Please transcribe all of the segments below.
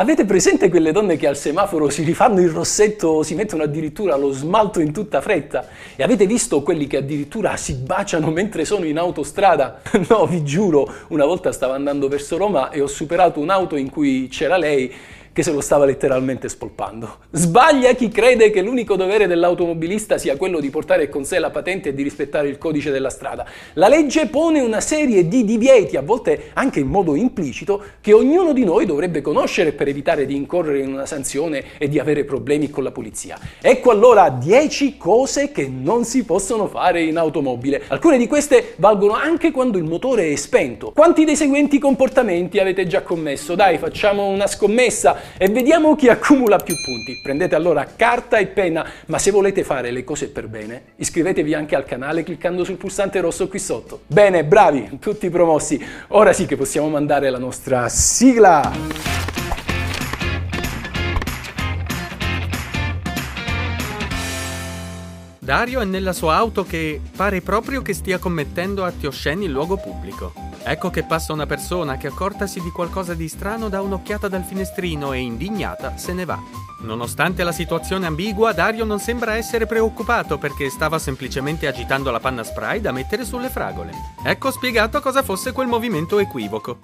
Avete presente quelle donne che al semaforo si rifanno il rossetto si mettono addirittura lo smalto in tutta fretta? E avete visto quelli che addirittura si baciano mentre sono in autostrada? No, vi giuro, una volta stavo andando verso Roma e ho superato un'auto in cui c'era lei che se lo stava letteralmente spolpando. Sbaglia chi crede che l'unico dovere dell'automobilista sia quello di portare con sé la patente e di rispettare il codice della strada. La legge pone una serie di divieti, a volte anche in modo implicito, che ognuno di noi dovrebbe conoscere per evitare di incorrere in una sanzione e di avere problemi con la polizia. Ecco allora 10 cose che non si possono fare in automobile. Alcune di queste valgono anche quando il motore è spento. Quanti dei seguenti comportamenti avete già commesso? Dai, facciamo una scommessa e vediamo chi accumula più punti. Prendete allora carta e penna, ma se volete fare le cose per bene, iscrivetevi anche al canale cliccando sul pulsante rosso qui sotto. Bene, bravi, tutti promossi. Ora sì che possiamo mandare la nostra sigla. Dario è nella sua auto che pare proprio che stia commettendo atti osceni in luogo pubblico. Ecco che passa una persona che accortasi di qualcosa di strano dà un'occhiata dal finestrino e indignata se ne va. Nonostante la situazione ambigua, Dario non sembra essere preoccupato perché stava semplicemente agitando la panna spray da mettere sulle fragole. Ecco spiegato cosa fosse quel movimento equivoco.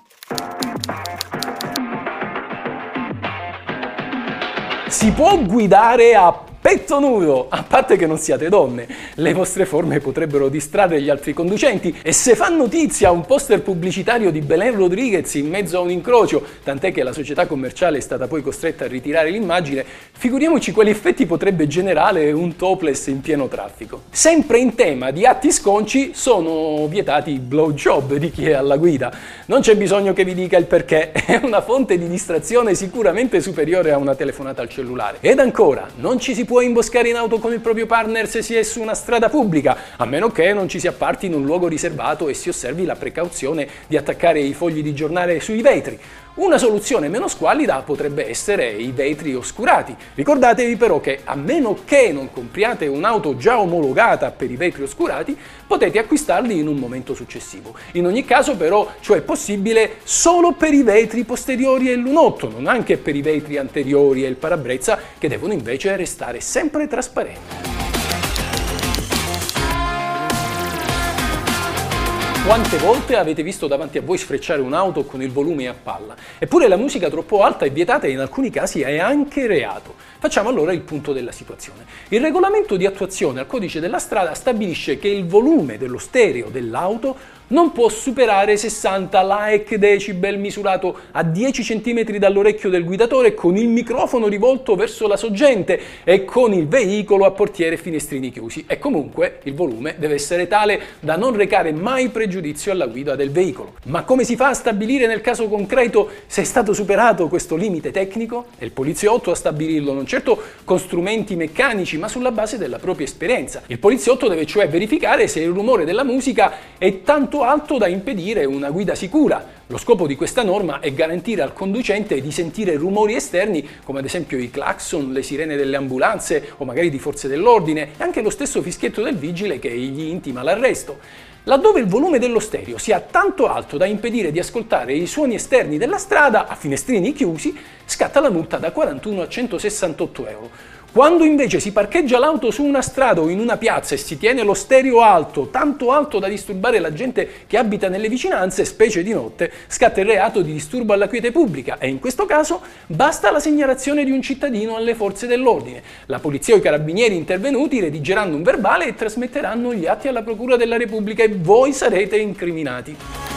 Si può guidare a Petto nudo! A parte che non siate donne, le vostre forme potrebbero distrarre gli altri conducenti e se fa notizia un poster pubblicitario di Belen Rodriguez in mezzo a un incrocio, tant'è che la società commerciale è stata poi costretta a ritirare l'immagine, figuriamoci quali effetti potrebbe generare un topless in pieno traffico. Sempre in tema di atti sconci sono vietati i blowjob di chi è alla guida. Non c'è bisogno che vi dica il perché, è una fonte di distrazione sicuramente superiore a una telefonata al cellulare. Ed ancora, non ci si può può imboscare in auto con il proprio partner se si è su una strada pubblica, a meno che non ci si apparti in un luogo riservato e si osservi la precauzione di attaccare i fogli di giornale sui vetri. Una soluzione meno squallida potrebbe essere i vetri oscurati. Ricordatevi però che a meno che non compriate un'auto già omologata per i vetri oscurati, potete acquistarli in un momento successivo. In ogni caso però ciò è possibile solo per i vetri posteriori e lunotto, non anche per i vetri anteriori e il parabrezza che devono invece restare sempre trasparenti. Quante volte avete visto davanti a voi sfrecciare un'auto con il volume a palla? Eppure la musica troppo alta è vietata e in alcuni casi è anche reato. Facciamo allora il punto della situazione. Il regolamento di attuazione al codice della strada stabilisce che il volume dello stereo dell'auto non può superare 60 like decibel misurato a 10 cm dall'orecchio del guidatore con il microfono rivolto verso la soggente e con il veicolo a portiere e finestrini chiusi e comunque il volume deve essere tale da non recare mai pregiudizio alla guida del veicolo. Ma come si fa a stabilire nel caso concreto se è stato superato questo limite tecnico? È il poliziotto a stabilirlo, non certo con strumenti meccanici ma sulla base della propria esperienza. Il poliziotto deve cioè verificare se il rumore della musica è tanto tanto alto da impedire una guida sicura. Lo scopo di questa norma è garantire al conducente di sentire rumori esterni come ad esempio i clacson, le sirene delle ambulanze o magari di forze dell'ordine e anche lo stesso fischietto del vigile che gli intima l'arresto. Laddove il volume dello stereo sia tanto alto da impedire di ascoltare i suoni esterni della strada a finestrini chiusi, scatta la multa da 41 a 168 euro. Quando invece si parcheggia l'auto su una strada o in una piazza e si tiene lo stereo alto, tanto alto da disturbare la gente che abita nelle vicinanze, specie di notte, scatta il reato di disturbo alla quiete pubblica e in questo caso basta la segnalazione di un cittadino alle forze dell'ordine. La polizia o i carabinieri intervenuti redigeranno un verbale e trasmetteranno gli atti alla Procura della Repubblica e voi sarete incriminati.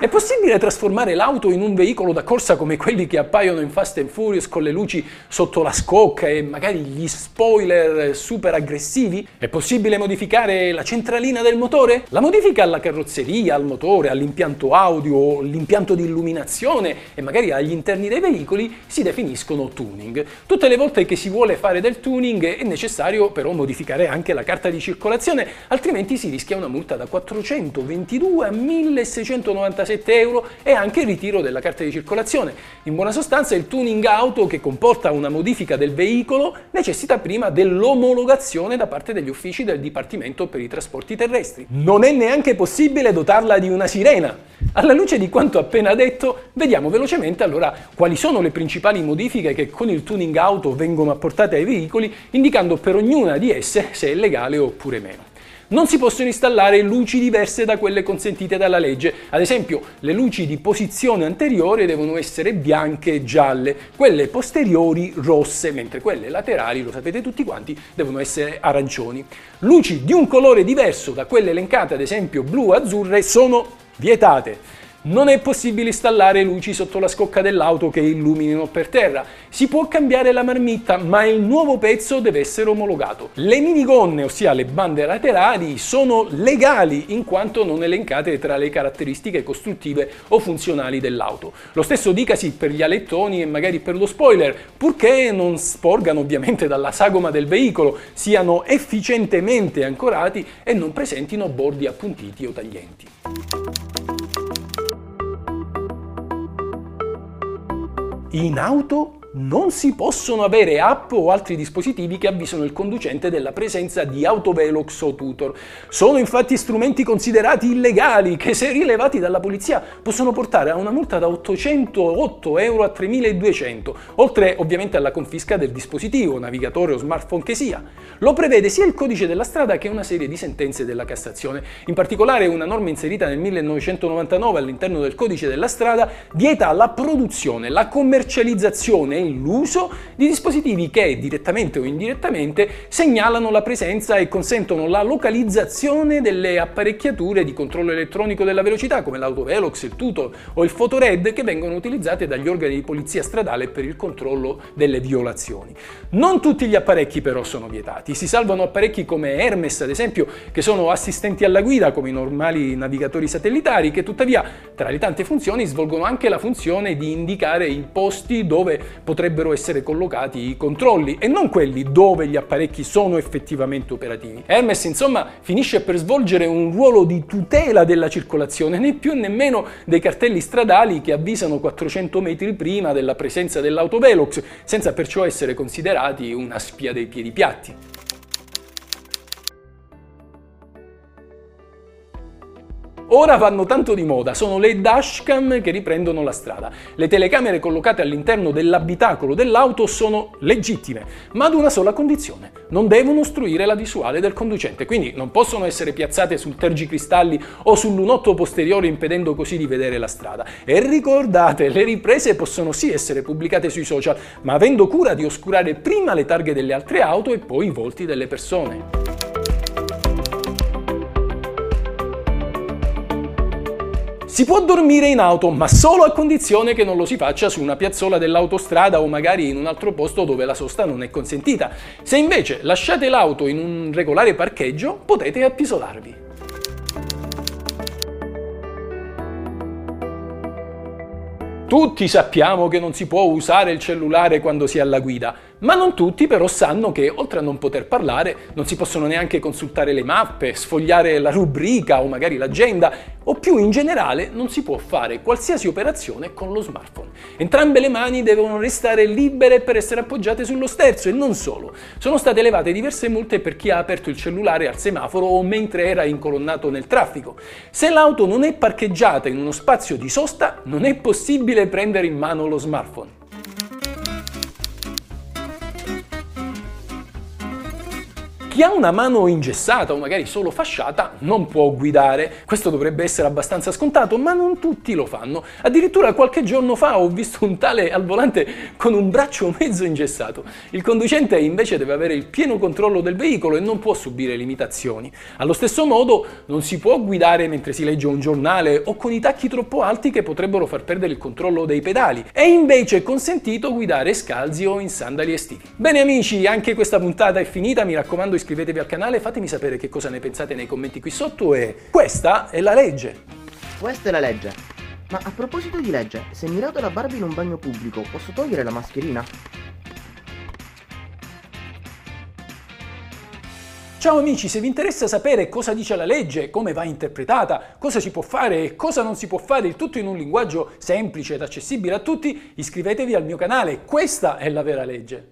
È possibile trasformare l'auto in un veicolo da corsa come quelli che appaiono in Fast and Furious con le luci sotto la scocca e magari gli spoiler super aggressivi? È possibile modificare la centralina del motore? La modifica alla carrozzeria, al motore, all'impianto audio, l'impianto di illuminazione e magari agli interni dei veicoli si definiscono tuning. Tutte le volte che si vuole fare del tuning è necessario però modificare anche la carta di circolazione, altrimenti si rischia una multa da 422 a 1696 7 euro e anche il ritiro della carta di circolazione. In buona sostanza il tuning auto che comporta una modifica del veicolo necessita prima dell'omologazione da parte degli uffici del Dipartimento per i trasporti terrestri. Non è neanche possibile dotarla di una sirena. Alla luce di quanto appena detto, vediamo velocemente allora quali sono le principali modifiche che con il tuning auto vengono apportate ai veicoli, indicando per ognuna di esse se è legale oppure meno non si possono installare luci diverse da quelle consentite dalla legge. Ad esempio, le luci di posizione anteriore devono essere bianche e gialle, quelle posteriori rosse, mentre quelle laterali, lo sapete tutti quanti, devono essere arancioni. Luci di un colore diverso da quelle elencate, ad esempio blu-azzurre, sono vietate. Non è possibile installare luci sotto la scocca dell'auto che illuminino per terra. Si può cambiare la marmitta, ma il nuovo pezzo deve essere omologato. Le minigonne, ossia le bande laterali, sono legali in quanto non elencate tra le caratteristiche costruttive o funzionali dell'auto. Lo stesso dicasi per gli alettoni e magari per lo spoiler, purché non sporgano ovviamente dalla sagoma del veicolo, siano efficientemente ancorati e non presentino bordi appuntiti o taglienti. In auto non si possono avere app o altri dispositivi che avvisano il conducente della presenza di autovelox o tutor. Sono infatti strumenti considerati illegali che se rilevati dalla polizia possono portare a una multa da 808 euro a 3200, oltre ovviamente alla confisca del dispositivo, navigatore o smartphone che sia. Lo prevede sia il codice della strada che una serie di sentenze della Cassazione. In particolare una norma inserita nel 1999 all'interno del codice della strada vieta la produzione, la commercializzazione l'uso di dispositivi che direttamente o indirettamente segnalano la presenza e consentono la localizzazione delle apparecchiature di controllo elettronico della velocità come l'autovelox, il tutor o il fotored che vengono utilizzate dagli organi di polizia stradale per il controllo delle violazioni. Non tutti gli apparecchi però sono vietati, si salvano apparecchi come Hermes ad esempio che sono assistenti alla guida come i normali navigatori satellitari che tuttavia tra le tante funzioni svolgono anche la funzione di indicare i posti dove potrebbero essere collocati i controlli e non quelli dove gli apparecchi sono effettivamente operativi. Hermes insomma finisce per svolgere un ruolo di tutela della circolazione, né più né meno dei cartelli stradali che avvisano 400 metri prima della presenza dell'autovelox, senza perciò essere considerati una spia dei piedi piatti. Ora vanno tanto di moda, sono le dashcam che riprendono la strada. Le telecamere collocate all'interno dell'abitacolo dell'auto sono legittime, ma ad una sola condizione. Non devono ostruire la visuale del conducente, quindi non possono essere piazzate sul tergicristalli o sul lunotto posteriore impedendo così di vedere la strada. E ricordate, le riprese possono sì essere pubblicate sui social, ma avendo cura di oscurare prima le targhe delle altre auto e poi i volti delle persone. Si può dormire in auto, ma solo a condizione che non lo si faccia su una piazzola dell'autostrada o magari in un altro posto dove la sosta non è consentita. Se invece lasciate l'auto in un regolare parcheggio, potete appisolarvi. Tutti sappiamo che non si può usare il cellulare quando si è alla guida, ma non tutti però sanno che oltre a non poter parlare non si possono neanche consultare le mappe, sfogliare la rubrica o magari l'agenda o più in generale non si può fare qualsiasi operazione con lo smartphone. Entrambe le mani devono restare libere per essere appoggiate sullo sterzo e non solo. Sono state elevate diverse multe per chi ha aperto il cellulare al semaforo o mentre era incolonnato nel traffico. Se l'auto non è parcheggiata in uno spazio di sosta non è possibile prendere in mano lo smartphone. Chi ha una mano ingessata o magari solo fasciata non può guidare. Questo dovrebbe essere abbastanza scontato, ma non tutti lo fanno. Addirittura qualche giorno fa ho visto un tale al volante con un braccio mezzo ingessato. Il conducente invece deve avere il pieno controllo del veicolo e non può subire limitazioni. Allo stesso modo non si può guidare mentre si legge un giornale o con i tacchi troppo alti che potrebbero far perdere il controllo dei pedali. È invece consentito guidare scalzi o in sandali estivi. Bene amici, anche questa puntata è finita, mi raccomando iscrivetevi al canale, fatemi sapere che cosa ne pensate nei commenti qui sotto e questa è la legge. Questa è la legge. Ma a proposito di legge, se mi rado la barba in un bagno pubblico, posso togliere la mascherina? Ciao amici, se vi interessa sapere cosa dice la legge, come va interpretata, cosa si può fare e cosa non si può fare, il tutto in un linguaggio semplice ed accessibile a tutti, iscrivetevi al mio canale, questa è la vera legge.